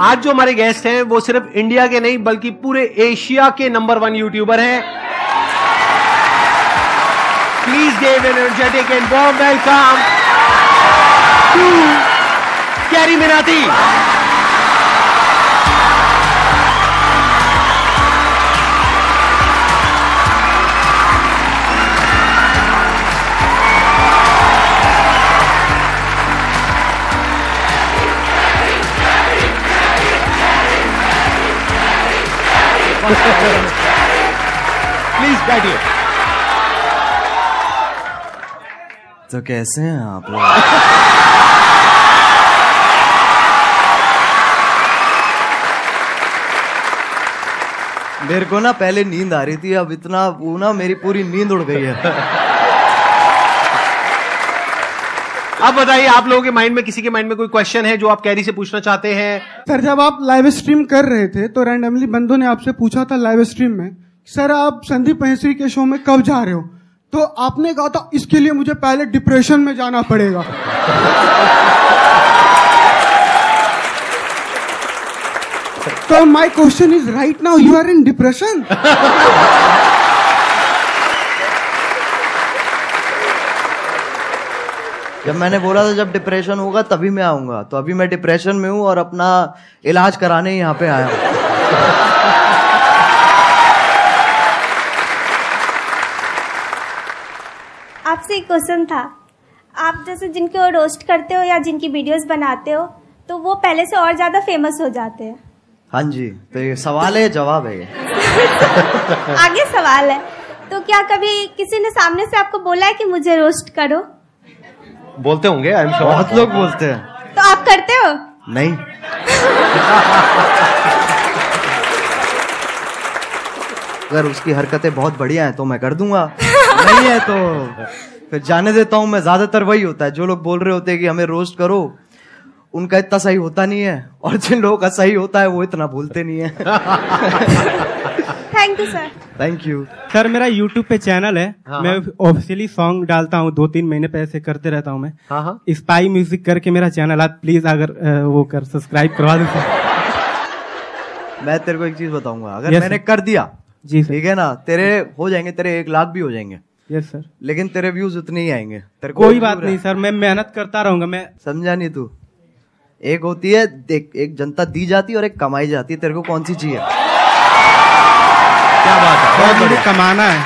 आज जो हमारे गेस्ट हैं, वो सिर्फ़ इंडिया के नहीं, बल्कि पूरे एशिया के नंबर वन यूट्यूबर हैं। Please gave energetic and welcome to Carry Minati please बैठिए तो कैसे हैं आप लोग? मेरे को ना पहले नींद आ रही थी, अब इतना वो ना मेरी पूरी नींद उड़ गई है। अब बताइए, आप लोगों के माइंड में, किसी के माइंड में कोई क्वेश्चन है जो आप कैरी से पूछना चाहते हैं? सर जब आप लाइव स्ट्रीम कर रहे थे तो रैंडमली बंधु ने आपसे पूछा था लाइव स्ट्रीम में सर आप संदीप महेश्वरी के शो में कब जा रहे हो? तो आपने कहा था, इसके लिए मुझे पहले डिप्रेशन में जाना पड़ेगा. तो my question is right now you are in depression जब मैंने बोला था जब डिप्रेशन होगा तभी मैं आऊँगा। तो अभी मैं डिप्रेशन में हूँ और अपना इलाज कराने यहाँ पे आया हूँ। आपसे एक क्वेश्चन था। आप जैसे जिनको रोस्ट करते हो या जिनकी वीडियोस बनाते हो तो वो पहले से और ज़्यादा फ़ेमस हो जाते हैं। हाँ जी तो ये सवाल है जवाब है आगे सवाल है। तो क्या कभी किसी ने सामने से आपको बोला है कि मुझे रोस्ट करो? बोलते होंगे आई एम श्योर बहुत लोग बोलते हैं। तो आप करते हो? नहीं। अगर उसकी हरकतें बहुत बढ़िया हैं तो मैं कर दूँगा। नहीं है तो फिर जाने देता हूँ मैं। ज़्यादातर वही होता है। जो लोग बोल रहे होते हैं कि हमें रोस्ट करो उनका इतना सही होता नहीं है और जिन लोगों का सही होता है वो इतना भूलते नहीं है। Thank you sir thank you sir मेरा यूट्यूब पे चैनल है। हाँ, मैं ऑफिशियली सॉन्ग डालता हूँ दो तीन महीने पे ऐसे करते रहता हूँ मैं। हाँ हाँ। स्पाई म्यूज़िक करके मेरा चैनल आप प्लीज़ अगर वो कर सब्सक्राइब करवा दो सर मैं तेरे को एक चीज़ बताऊँगा। अगर Yes, मैंने sir. कर दिया जी ठीक है ना तेरे हो जाएँगे तेरे एक लाख भी हो जाएँगे। यस yes, सर लेकिन तेरे व्यूज़ उतने ही आएँगे। तेरे को कोई बात नहीं सर मैं मेहनत करता रहूँगा मैं समझा नहीं तू? एक होती है देख एक जनता दी जाती है और एक कमाई जाती है। तेरे को कौन सी चाहिए? क्या बात है बहुत मुझे कमाना है।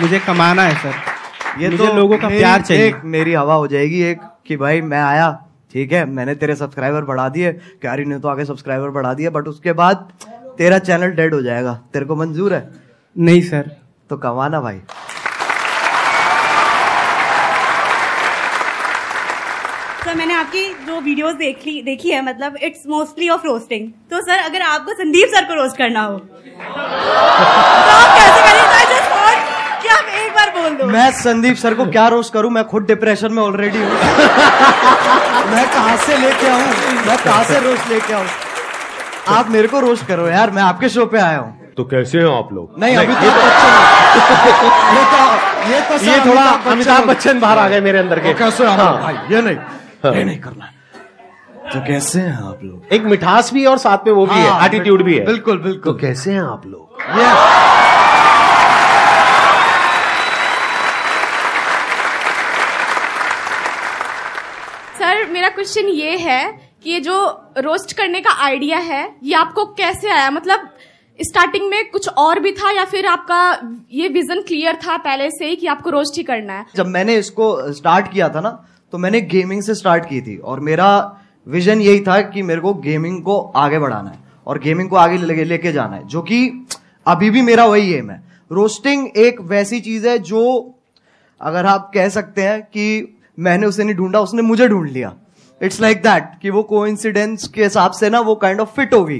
मुझे कमाना है सर। ये मुझे तो लोगों का प्यार चाहिए। एक मेरी हवा हो जाएगी एक कि भाई मैं आया ठीक है मैंने तेरे सब्सक्राइबर बढ़ा दिए क्यारी ने तो आगे सब्सक्राइबर बढ़ा दिया बट उसके बाद तेरा चैनल डेड हो जाएगा। तेरे को मंजूर है? नहीं सर। तो कमाना भाई। सर मैंने आपकी जो वीडियोस देख ली देखी है मतलब इट्स मोस्टली ऑफ़ रोस्टिंग तो सर अगर आपको संदीप सर को रोस्ट करना हो तो आप कैसे करेंगे कि आप एक बार बोल दो। मैं संदीप सर को क्या रोस्ट करूँ? मैं खुद डिप्रेशन में ऑलरेडी हूँ। मैं कहाँ से लेके आऊँ? मैं कहाँ से रोस्ट लेके आऊँ? आप मेरे को रोस्ट करो यार मैं आपके शो पे आया हूँ। तो कैसे हो आप लोग? नहीं अभी तो बच्चन ये तो ये तो ये थोड़ा अमिताभ बच्चन बाहर आ गए मेरे अंदर के। कैसे आप हाँ। भाई ये नहीं। ये नहीं करना तो कैसे हैं आप लोग? एक मिठास भी है और साथ में वो भी है हाँ, एटीट्यूड भी है। बिल्कुल बिल्कुल। तो कैसे हैं आप लोग? सर मेरा क्वेश्चन ये है कि ये जो रोस्ट करने का आइडिया है ये आपको कैसे आया? मतलब स्टार्टिंग में कुछ और भी था या फिर आपका ये विजन क्लियर था पहले से ही कि आपको रोस्ट ही करना है? जब मैंने इसको स्टार्ट किया था ना तो मैंने गेमिंग से स्टार्ट की थी और मेरा विजन यही था कि मेरे को गेमिंग को आगे बढ़ाना है और गेमिंग को आगे लेके लेके जाना है जो कि अभी भी मेरा वही एम है। रोस्टिंग एक वैसी चीज़ है जो अगर आप कह सकते हैं कि मैंने उसे नहीं ढूंढा उसने मुझे ढूंढ लिया। इट्स लाइक दैट कि वो कोइंसिडेंस के हिसाब से ना वो काइंड ऑफ़ फिट होगी।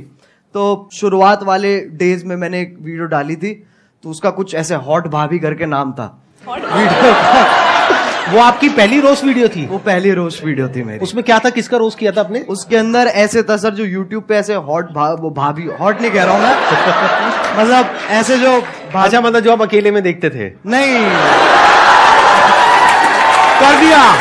तो शुरुआत वाले डेज़ में मैंने एक वीडियो डाली थी तो उसका कुछ ऐसे हॉट भाभी करके नाम था। वीडियो का वो आपकी पहली रोस्ट वीडियो थी? वो पहली रोस्ट वीडियो थी मेरी। उसमें क्या था? किसका रोस्ट किया था आपने? उसके अंदर ऐसे था सर जो यूट्यूब पे ऐसे हॉट भा, वो भाभी हॉट नहीं कह रहा हूँ मैं। मतलब ऐसे जो भा- अच्छा मतलब जो आप अकेले में देखते थे। नहीं। कर दिया।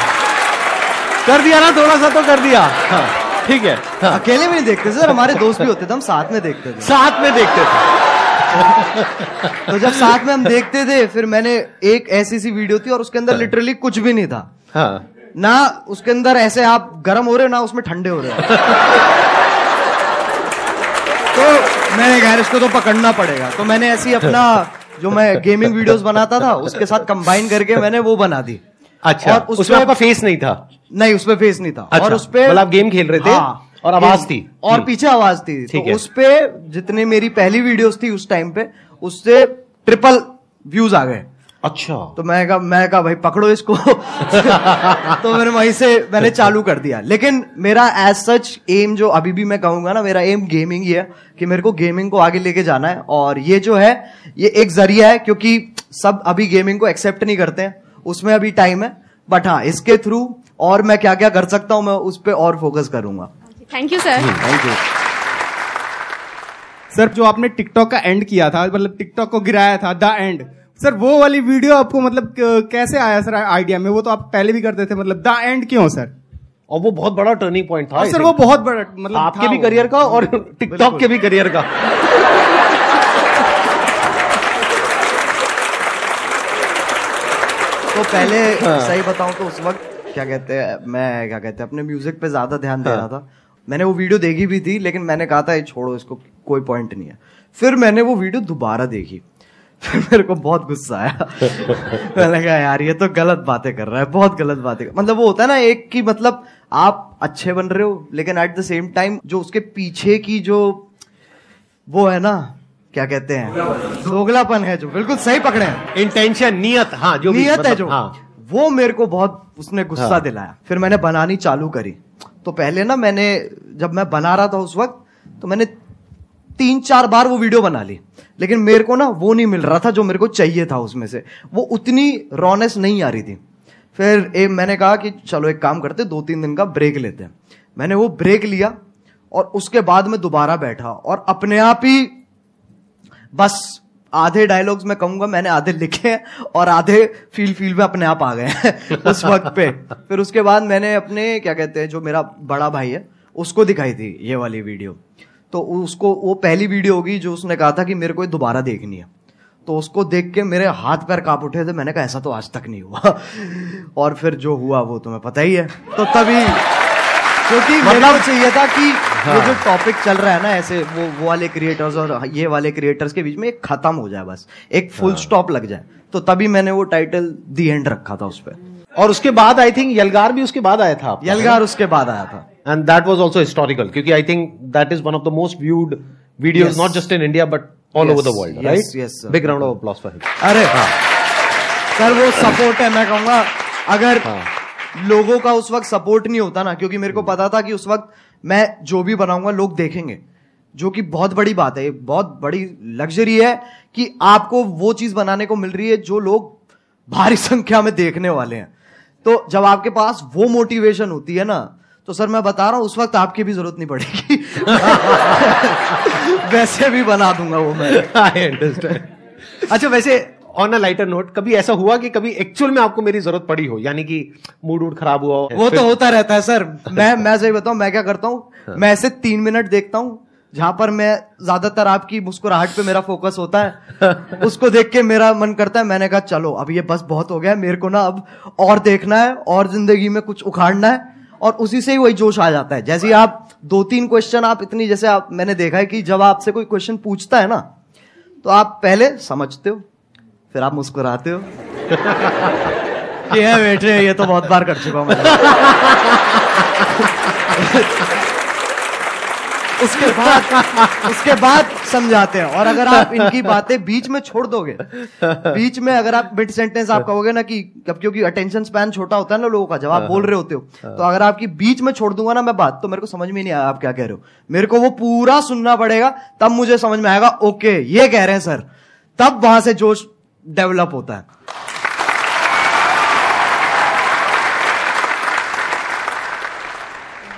कर दिया ना थोड़ा सा तो कर दिया। हाँ। ठीक है। हाँ। अकेले में नहीं देखते सर हमारे दोस्त भी होते थे हम साथ में देखते थे। साथ में देखते थे। तो जब साथ में हम देखते थे फिर मैंने एक ऐसी सी वीडियो थी और उसके अंदर लिटरली कुछ भी नहीं था। हाँ। ना उसके अंदर ऐसे आप गर्म हो रहे हो ना उसमें ठंडे हो रहे हो। तो मैंने कहा इसको तो पकड़ना पड़ेगा। तो मैंने ऐसी अपना जो मैं गेमिंग वीडियोस बनाता था उसके साथ कंबाइन करके मैंने वो बना दी। अच्छा और उस उसमें आपका फेस नहीं था? नहीं उसपे फेस नहीं था। अच्छा, और उसपे मतलब आप गेम खेल रहे थे? और आवाज़ थी। और हम्म। पीछे आवाज़ थी। तो है। उसपे जितने मेरी पहली वीडियोस थी उस टाइम पे उससे ट्रिपल व्यूज़ आ गए। अच्छा। तो मैं कहा मैं कहा भाई पकड़ो इसको। तो मैंने वहीं से मैंने चालू कर दिया। लेकिन मेरा एज सच एम जो अभी भी मैं कहूँगा ना मेरा एम गेमिंग ही है कि मेरे को गेमिंग को आगे लेके जाना है। और ये जो है ये एक ज़रिया है क्योंकि सब अभी गेमिंग को एक्सेप्ट नहीं करते हैं। उसमें अभी टाइम है। बट हाँ इसके थ्रू और मैं क्या क्या कर सकता हूँ मैं उस पर और फोकस करूँगा। Thank you sir thank you sir जो आपने टिकटॉक का एंड किया था मतलब टिकटॉक को गिराया था द एंड सर वो वाली वीडियो आपको मतलब कैसे आया सर आइडिया में? वो तो आप पहले भी करते थे मतलब द एंड क्यों सर और वो बहुत बड़ा टर्निंग पॉइंट था सर वो बहुत बड़ा मतलब आपके था भी करियर का और टिकटॉक के भी करियर का। तो पहले सही बताऊँ तो उस वक्त क्या कहते हैं मैं क्या कहते हैं अपने म्यूज़िक पे ज़्यादा ध्यान दे रहा था। मैंने वो वीडियो देखी भी थी लेकिन मैंने कहा था ये छोड़ो इसको कोई पॉइंट नहीं है. फिर मैंने वो वीडियो दोबारा देखी। फिर मेरे को बहुत गुस्सा आया। मैंने कहा यार ये तो गलत बातें कर रहा है बहुत गलत बातें मतलब वो होता है ना एक की मतलब आप अच्छे बन रहे हो लेकिन एट द सेम टाइम जो उसके पीछे की जो वो है ना क्या कहते हैं दोगलापन है जो बिल्कुल सही पकड़े हैं। इंटेंशन नियत हाँ जो नियत है मतलब, जो। हाँ। वो मेरे को बहुत उसने गुस्सा हाँ। दिलाया। फिर मैंने बनानी चालू करी। तो पहले ना मैंने जब मैं बना रहा था उस वक्त तो मैंने तीन चार बार वो वीडियो बना ली। लेकिन मेरे को ना वो नहीं मिल रहा था जो मेरे को चाहिए था उसमें से। वो उतनी रॉनेस नहीं आ रही थी। फिर ए, मैंने कहा कि चलो एक काम करते दो तीन दिन का ब्रेक लेते हैं। मैंने वो ब्रेक लिया और उसके बाद मैं दोबारा बैठा और अपने आप ही बस आधे डायलॉग्स मैं कहूँगा, मैंने आधे लिखे हैं और आधे फील फील में अपने आप आ गए हैं उस वक्त पे। फिर उसके बाद मैंने अपने, क्या कहते हैं, जो मेरा बड़ा भाई है, उसको दिखाई थी ये वाली वीडियो तो उसको, वो पहली वीडियो होगी जो उसने कहा था कि मेरे को दोबारा देखनी है। तो उसको देख के मेरे हाथ पैर काँप उठे थे, मैंने कहा, ऐसा तो आज तक नहीं हुआ। और फिर जो हुआ, वो तुम्हें पता ही है। तो तभी क्योंकि मेरे को चाहिए था कि ये जो टॉपिक चल रहा है ना ऐसे वो वो वाले क्रिएटर्स और ये वाले क्रिएटर्स के बीच में एक खत्म हो जाए बस। एक फुल हाँ। स्टॉप लग जाए। तो तभी मैंने वो टाइटल दी एंड रखा था उस पर और उसके बाद आई थिंक यलगार भी उसके बाद आया था यलगार उसके बाद आया था। And that was also historical क्योंकि is one of the most viewed videos Yes. not just in India but all Yes, over the world yes, right? Yes, sir. big round of applause अरे sir वो support है मैं कहूँगा अगर लोगों का उस वक्त सपोर्ट नहीं होता ना क्योंकि मेरे को पता था कि उस वक्त मैं जो भी बनाऊँगा लोग देखेंगे। जो कि बहुत बड़ी बात है बहुत बड़ी लग्जरी है कि आपको वो चीज़ बनाने को मिल रही है जो लोग भारी संख्या में देखने वाले हैं। तो जब आपके पास वो मोटिवेशन होती है ना तो सर मैं बता रहा हूँ उस वक्त आपकी भी ज़रूरत नहीं पड़ेगी। वैसे भी बना दूँगा वो मैं। Understand. अच्छा वैसे ऑन अ लाइटर नोट कभी ऐसा हुआ कि कभी एक्चुअल में आपको मेरी ज़रूरत पड़ी हो? यानी कि मूड वूड खराब हुआ हो? वो तो होता रहता है सर। मैं मैं सही बताऊँ मैं क्या करता हूँ? मैं ऐसे तीन मिनट देखता हूँ जहाँ पर मैं ज़्यादातर आपकी मुस्कुराहट पे मेरा फोकस होता है। उसको देख के मेरा मन करता है मैंने कहा चलो अब ये बस बहुत हो गया मेरे को ना अब और देखना है और ज़िंदगी में कुछ उखाड़ना है। और उसी से ही वही जोश आ जाता है। जैसे आप दो तीन क्वेश्चन आप इतनी जैसे आप मैंने देखा है कि जब आपसे कोई क्वेश्चन पूछता है ना तो आप पहले समझते हो फिर आप मुस्कुराते हो? है बेटे, ये तो बहुत बार कर चुका हूँ उसके बाद उसके बाद समझाते हैं। और अगर आप इनकी बातें बीच में छोड़ दोगे, बीच में अगर आप मिड सेंटेंस आप कहोगे ना कि कब क्योंकि अटेंशन स्पैन छोटा होता है ना लोगों का, जब आप बोल रहे होते हो तो अगर आपकी बीच में छोड़ दूँगा ना मैं बात तो मेरे को समझ में नहीं आया आप क्या कह रहे हो। मेरे को वो पूरा सुनना पड़ेगा, तब मुझे समझ में आएगा, ओके, ये कह रहे हैं, सर। तब वहाँ से जोश डेवलप होता है।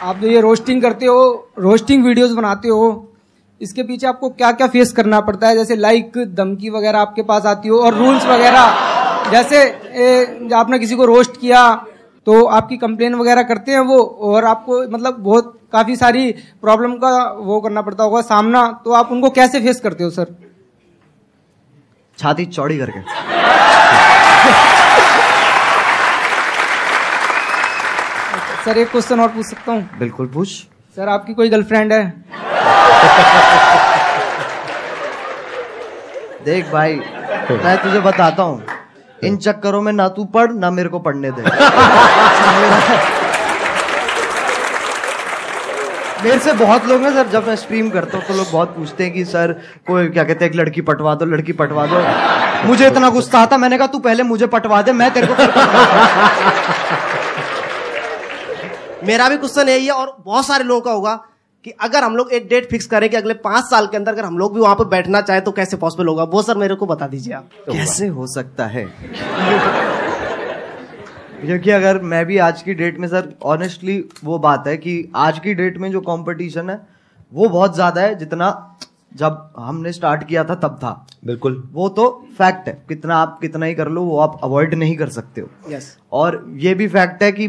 आप जो ये रोस्टिंग करते हो रोस्टिंग वीडियोस बनाते हो इसके पीछे आपको क्या क्या फेस करना पड़ता है? जैसे लाइक धमकी वगैरह आपके पास आती हो और रूल्स वगैरह। जैसे ए, आपने किसी को रोस्ट किया तो आपकी कंप्लेन वगैरह करते हैं वो और आपको मतलब बहुत काफ़ी सारी प्रॉब्लम का वो करना पड़ता होगा सामना। तो आप उनको कैसे फेस करते हो सर छाती चौड़ी करके। सर एक क्वेश्चन और पूछ सकता हूँ? बिल्कुल पूछ। सर आपकी कोई गर्लफ्रेंड है? देख भाई मैं तुझे बताता हूँ। इन चक्करों में ना तू पढ़ ना मेरे को पढ़ने दे। मेरे से बहुत लोग हैं सर, जब मैं स्ट्रीम करता हूँ तो लोग बहुत पूछते हैं कि, सर, कोई क्या कहते हैं, एक लड़की पटवा दो, लड़की पटवा दो। मुझे इतना गुस्सा आता, मैंने कहा, तू पहले मुझे पटवा दे, मैं तेरे को मेरा भी क्वेश्चन यही है और बहुत सारे लोगों का होगा कि अगर हम लोग एक डेट फिक्स करें कि अगले पाँच साल के अंदर अगर हम लोग भी वहाँ पर बैठना चाहे तो कैसे पॉसिबल होगा? वो सर मेरे को बता दीजिए आप। कैसे हो सकता है? क्योंकि अगर मैं भी आज की डेट में सर ऑनेस्टली वो बात है कि आज की डेट में जो कंपटीशन है वो बहुत ज़्यादा है जितना जब हमने स्टार्ट किया था तब था। बिल्कुल। वो तो फैक्ट है। कितना आप कितना ही कर लो वो आप अवॉइड नहीं कर सकते हो। यस और ये भी फैक्ट है कि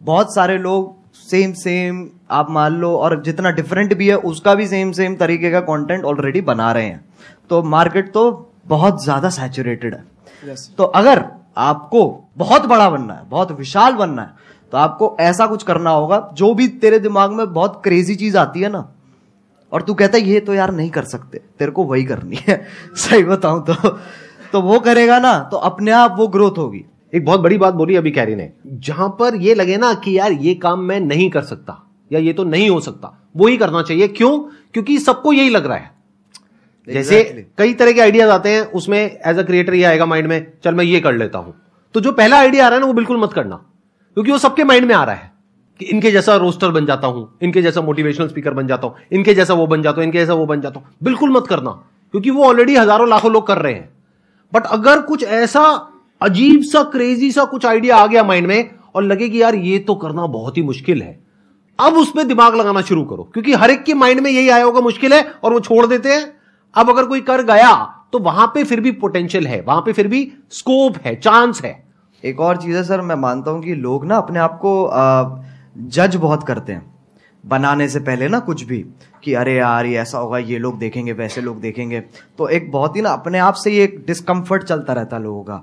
बहुत सारे लोग सेम सेम आप मान लो और जितना डिफरेंट भी है उसका भी सेम सेम तरीके का कंटेंट ऑलरेडी बना रहे हैं। तो मार्केट तो बहुत ज़्यादा सैचुरेटेड है। Yes. तो अगर आपको बहुत बड़ा बनना है, बहुत विशाल बनना है। तो आपको ऐसा कुछ करना होगा, जो भी तेरे दिमाग में बहुत क्रेजी चीज़ आती है ना, और तू कहता है, ये तो यार नहीं कर सकते, तेरे को वही करनी है। सही बताऊँ तो तो वो करेगा ना तो अपने आप वो ग्रोथ होगी। एक बहुत बड़ी बात बोली अभी कैरी ने, जहाँ पर ये लगे ना कि यार ये काम मैं नहीं कर सकता, या ये तो नहीं हो सकता, वो ही करना चाहिए। क्यों? क्योंकि सबको यही लग रहा है। जैसे. कई तरह के आइडियाज़ आते हैं, उसमें एज अ क्रिएटर ये आएगा माइंड में, चल मैं ये कर लेता हूँ। तो जो पहला आइडिया आ रहा है ना, वो बिल्कुल मत करना। क्योंकि वो सबके माइंड में आ रहा है कि इनके जैसा रोस्टर बन जाता हूँ, इनके जैसा मोटिवेशनल स्पीकर बन जाता हूँ, इनके जैसा वो बन जाता हूँ, इनके जैसा वो बन जाता हूँ। बिल्कुल मत करना, क्योंकि वो ऑलरेडी हज़ारों लाखों लोग कर रहे हैं। बट अगर कुछ ऐसा अजीब सा क्रेजी सा कुछ आइडिया आ गया माइंड में और लगे कि यार ये तो करना बहुत ही मुश्किल है, अब उसमें दिमाग लगाना शुरू करो। क्योंकि हर एक के माइंड में यही आया होगा, मुश्किल है और वो छोड़ देते हैं। अब अगर कोई कर गया तो वहाँ पे फिर भी पोटेंशियल है वहाँ पे फिर भी स्कोप है चांस है। एक और चीज़ है सर मैं मानता हूँ कि लोग ना अपने आप को जज बहुत करते हैं। बनाने से पहले ना कुछ भी कि अरे यार ये ऐसा होगा ये लोग देखेंगे वैसे लोग देखेंगे। तो एक बहुत ही ना अपने आप से ही एक डिस्कम्फर्ट चलता रहता है लोगों का।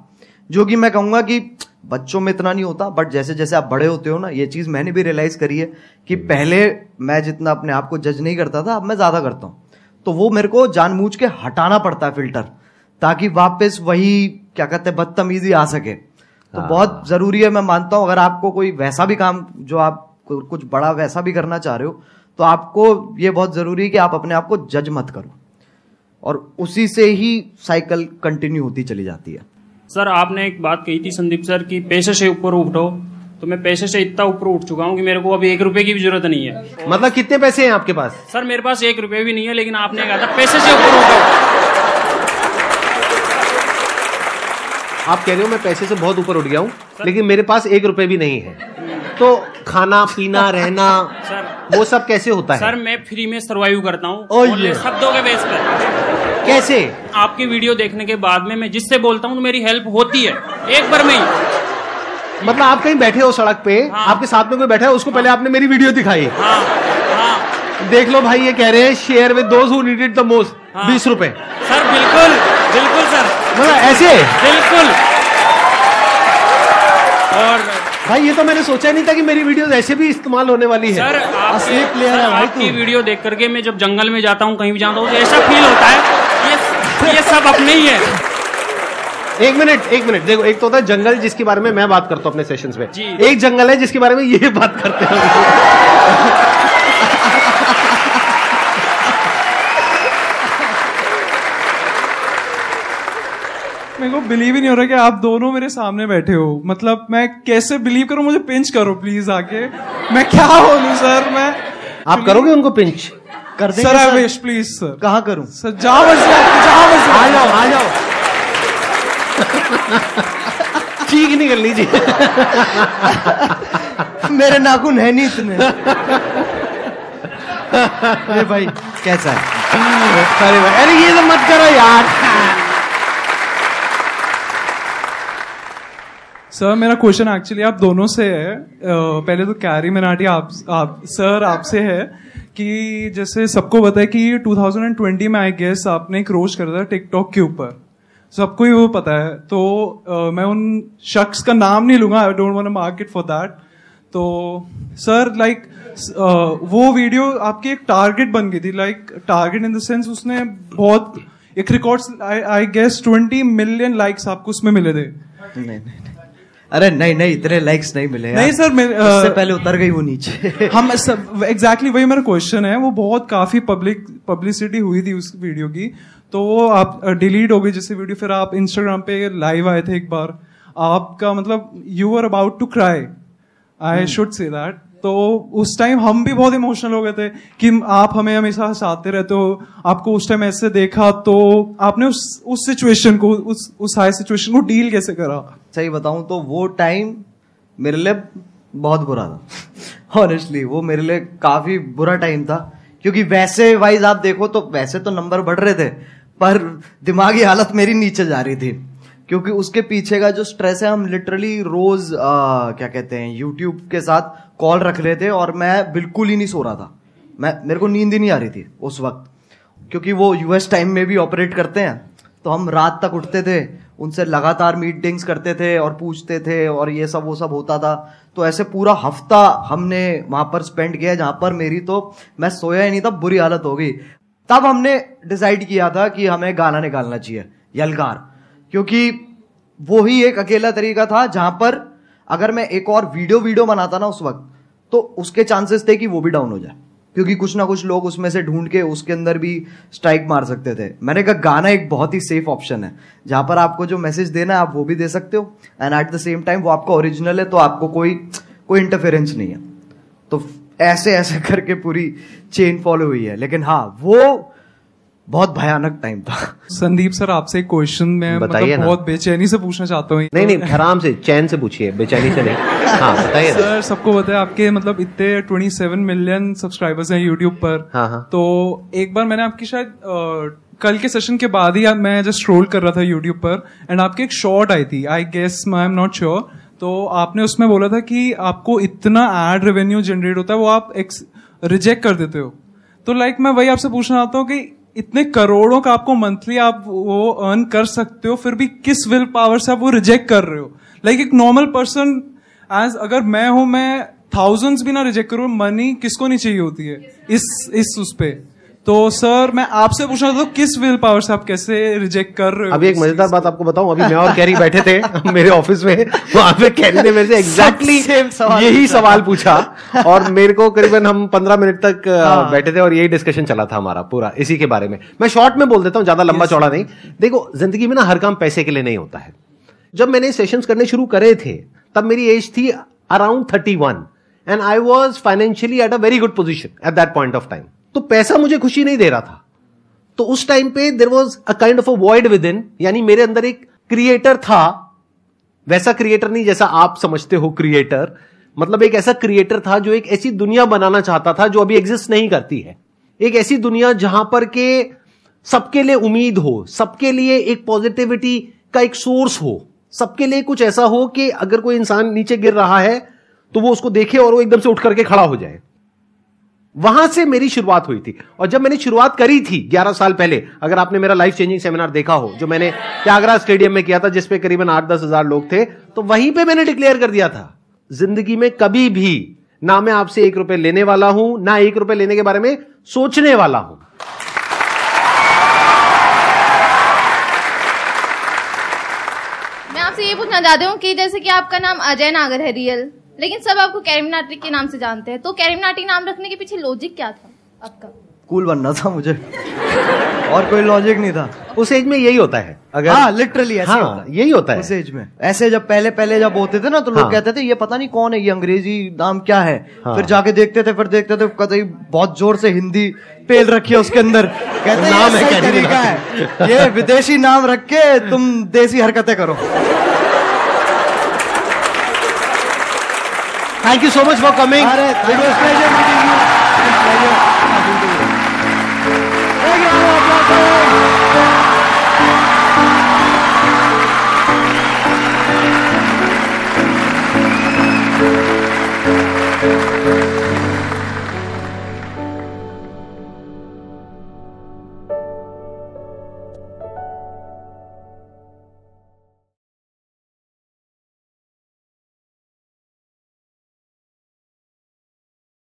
जो कि मैं कहूँगा कि बच्चों में इतना नहीं होता बट जैसे जैसे आप बड़े होते हो ना ये चीज़ मैंने भी रियलाइज़ करी है कि पहले मैं जितना अपने आप को जज नहीं करता था अब मैं ज़्यादा करता हूँ। तो वो मेरे को जानबूझ के हटाना पड़ता है फ़िल्टर ताकि वापस वही क्या कहते हैं बदतमीजी आ सके। तो बहुत ज़रूरी है मैं मानता हूँ अगर आपको कोई वैसा भी काम जो आप कुछ बड़ा वैसा भी करना चाह रहे हो तो आपको ये बहुत ज़रूरी है कि आप अपने आप को जज मत करो। और उसी से ही साइकिल कंटिन्यू होती चली जाती है। सर आपने एक बात कही थी संदीप सर कि पैसे से ऊपर उठो तो मैं पैसे से इतना ऊपर उठ चुका हूँ कि मेरे को अभी एक रुपए की भी ज़रूरत नहीं है। मतलब कितने पैसे हैं आपके पास? सर मेरे पास एक रुपए भी नहीं है लेकिन आपने कहा था पैसे से ऊपर उठो। आप कह रहे हो मैं पैसे से बहुत ऊपर उठ गया हूँ लेकिन मेरे पास एक रुपए भी नहीं है। तो खाना पीना रहना सर। वो सब कैसे होता है? सर मैं फ्री में सर्वाइव करता हूँ। शब्दों के बेस पर। कैसे? आपकी वीडियो देखने के बाद में मैं जिससे बोलता हूँ तो मेरी हेल्प होती है। एक बार में ही। मतलब आप कहीं बैठे हो सड़क पे हाँ। आपके साथ में कोई बैठा है उसको पहले आपने मेरी वीडियो दिखाई। हाँ हाँ। देख लो भाई ये कह रहे हैं share with those who need it the most. बीस रुपए। सर बिल्कुल बिल्कुल सर। मतलब ऐसे? बिल्कुल। और भाई ये तो मैंने सोचा नहीं था कि मेरी वीडियो ऐसे भी इस्तेमाल होने वाली है। सर असली player है भाई आपकी वीडियो देख करके मैं जब जंगल में जाता हूँ कहीं भी जाता हूँ तो ऐसा फील होता है ये ये सब अपने ही है। एक मिनट एक मिनट। देखो एक तो होता है जंगल जिसके बारे में मैं बात करता हूँ अपने सेशंस में। एक जंगल है जिसके बारे में ये बात करते हैं। मेरे को बिलीव ही नहीं हो रहा कि आप दोनों मेरे सामने बैठे हो। मतलब मैं कैसे बिलीव करूँ? मुझे पिंच करो प्लीज़ आके। मैं क्या बोलूँ सर मैं आप करोगे उनको पिंच कर देंगे sir I wish please sir कहाँ करूँ? सर जहाँ आ जाओ आ जाओ। ठीक नहीं कर लीजिए। मेरे नाखून है नहीं इतने। अरे भाई कैसा है? अरे भाई अरे ये तो मत करो यार। सर मेरा क्वेश्चन एक्चुअली आप दोनों से है। पहले तो कैरी मिनाटी आप, आप सर आपसे है कि जैसे सबको पता है कि 2020 में आई गेस आपने एक रोज करा था टिकटॉक के ऊपर। सबको ही वो पता है। तो अ, मैं उन शख्स का नाम नहीं लूँगा। I don't want to market for that तो सर लाइक वो वीडियो आपकी एक टारगेट बन गई थी। Like target in the sense उसने बहुत एक record I guess 20 million likes आपको उसमें मिले थे। नहीं नहीं। अरे नहीं नहीं इतने लाइक्स नहीं मिले नहीं सर, मैं, उससे पहले उतर गई वो नीचे। हम सब एग्जैक्टली वही मेरा क्वेश्चन है। वो बहुत काफ़ी पब्लिक पब्लिसिटी हुई थी उस वीडियो की। तो वो आप डिलीट हो गई जैसे वीडियो फिर आप इंस्टाग्राम पे लाइव आए थे एक बार। आपका मतलब you are about to cry I should say that तो उस टाइम हम भी बहुत इमोशनल हो गए थे कि आप हमें हमेशा हंसाते रहते हो। आपको उस टाइम ऐसे देखा तो आपने उस उस सिचुएशन को उस उस हाई सिचुएशन को डील कैसे करा? सही बताऊँ तो वो टाइम मेरे लिए बहुत बुरा था। ऑनेस्टली वो मेरे लिए काफ़ी बुरा टाइम था। क्योंकि वैसे वाइज आप देखो तो वैसे तो नंबर बढ़ रहे थे। पर दिमागी हालत मेरी नीचे जा रही थी क्योंकि उसके पीछे का जो स्ट्रेस है हम लिटरली रोज आ, क्या कहते हैं यूट्यूब के साथ कॉल रख रहे थे और मैं बिल्कुल ही नहीं सो रहा था। मैं मेरे को नींद ही नहीं आ रही थी उस वक्त क्योंकि वो यूएस टाइम में भी ऑपरेट करते हैं। तो हम रात तक उठते थे उनसे लगातार मीटिंग्स करते थे और पूछते थे और ये सब वो सब होता था। तो ऐसे पूरा हफ़्ता हमने वहाँ पर स्पेंड किया जहाँ पर मेरी तो मैं सोया ही नहीं था बुरी हालत हो गई। तब हमने डिसाइड किया था कि हमें गाना निकालना चाहिए, यलगार। क्योंकि वो ही एक अकेला तरीका था जहाँ पर अगर मैं एक और वीडियो वीडियो बनाता ना उस वक्त तो उसके चांसेस थे कि वो भी डाउन हो जाए। क्योंकि कुछ ना कुछ लोग उसमें से ढूंढ के उसके अंदर भी स्ट्राइक मार सकते थे। मैंने कहा, गाना एक बहुत ही सेफ़ ऑप्शन है। जहाँ पर आपको जो मैसेज देना है, आप वो भी दे सकते हो। And at the same time वो आपका ओरिजिनल है तो आपको कोई कोई इंटरफेरेंस नहीं है। तो ऐसे ऐसे करके पूरी चेन फॉलो हुई है। लेकिन हाँ वो बहुत भयानक टाइम था। संदीप सर आपसे क्वेश्चन में बताइए मतलब बहुत बेचैनी से पूछना चाहता हूँ। नहीं नहीं आराम से चैन से पूछिए बेचैनी से नहीं। हाँ बताइए सर सबको पता है आपके मतलब इतने 27 मिलियन सब्सक्राइबर्स हैं यूट्यूब पर। हाँ हाँ। तो एक बार मैंने आपकी शायद अ, कल के सेशन के बाद ही मैं जस्ट स्क्रॉल कर रहा था यूट्यूब पर एंड आपकी एक शॉर्ट आई थी। I guess I am not sure तो आपने उसमें बोला था कि आपको इतना एड रेवेन्यू जनरेट होता है वो आप रिजेक्ट कर देते हो। तो लाइक मैं वही आपसे पूछना चाहता हूँ कि इतने करोड़ों का आपको मंथली आप वो अर्न कर सकते हो फिर भी किस विल पावर से आप वो रिजेक्ट कर रहे हो? लाइक एक नॉर्मल पर्सन एज अगर मैं हूँ मैं थाउजेंड्स भी ना रिजेक्ट करूँ मनी किसको नहीं चाहिए होती है? इस इस उस पे। तो सर मैं आपसे पूछना था किस विल पावर से आप कैसे रिजेक्ट कर रहे हो? अभी एक मज़ेदार बात आपको बताऊँ अभी मैं और कैरी बैठे थे मेरे ऑफ़िस में वहाँ पे कैरी ने मेरे से एग्जैक्टली सवाल यही। सवाल पूछा और मेरे को करीबन हम पंद्रह मिनट तक हाँ। बैठे थे और यही डिस्कशन चला था हमारा पूरा इसी के बारे में। मैं शॉर्ट में बोल देता हूँ ज़्यादा लंबा चौड़ा नहीं। देखो ज़िंदगी में ना हर काम पैसे के लिए नहीं होता है। जब मैंने सेशंस करने शुरू करे थे तब मेरी एज थी around thirty one and I was financially at a very good position at that point of time तो पैसा मुझे खुशी नहीं दे रहा था। तो उस टाइम पे there was a kind of a void within यानी मेरे अंदर एक क्रिएटर था। वैसा क्रिएटर नहीं जैसा आप समझते हो क्रिएटर मतलब एक ऐसा क्रिएटर था जो एक ऐसी दुनिया बनाना चाहता था जो अभी एग्जिस्ट नहीं करती है। एक ऐसी दुनिया जहाँ पर के सबके लिए उम्मीद हो, सबके लिए एक पॉजिटिविटी का एक सोर्स हो, सबके लिए कुछ ऐसा हो कि अगर कोई इंसान नीचे गिर रहा है तो वो उसको देखे और वो एकदम से उठ करके खड़ा हो जाए। वहाँ से मेरी शुरुआत हुई थी। और जब मैंने शुरुआत करी थी 11 साल पहले, अगर आपने मेरा लाइफ चेंजिंग सेमिनार देखा हो, जो मैंने त्यागरा स्टेडियम में किया था जिसपे करीबन आठ दस हज़ार लोग थे तो वहीं पे मैंने डिक्लेयर कर दिया था, ज़िंदगी में कभी भी ना मैं आपसे एक रुपए लेने वाला हूँ, ना एक रुपए लेने के बारे में सोचने वाला हूँ। मैं आपसे ये पूछना चाहती हूँ कि जैसे कि आपका नाम अजय नागर है, रियल। लेकिन सब आपको कैरिमिनाटी के नाम से जानते हैं। तो कैरिमिनाटी नाम रखने के पीछे लॉजिक क्या था आपका? कूल बनना था मुझे। और कोई लॉजिक नहीं था। उस एज में यही होता है। अगर हाँ लिटरली ऐसे हाँ, होता है। यही होता है। उस एज में। ऐसे जब पहले पहले जब होते थे ना तो लोग हाँ। कहते थे ये पता नहीं कौन है ये अंग्रेज़ी नाम क्या है? हाँ। फिर जाके देखते थे फिर देखते थे कतई बहुत ज़ोर से हिंदी पेल रखी है उसके अंदर। कहते हैं नाम ये है तरीका है। ये विदेशी नाम रख के तुम देसी हरकतें करो। Thank you so much for coming. it was pleasure meeting you.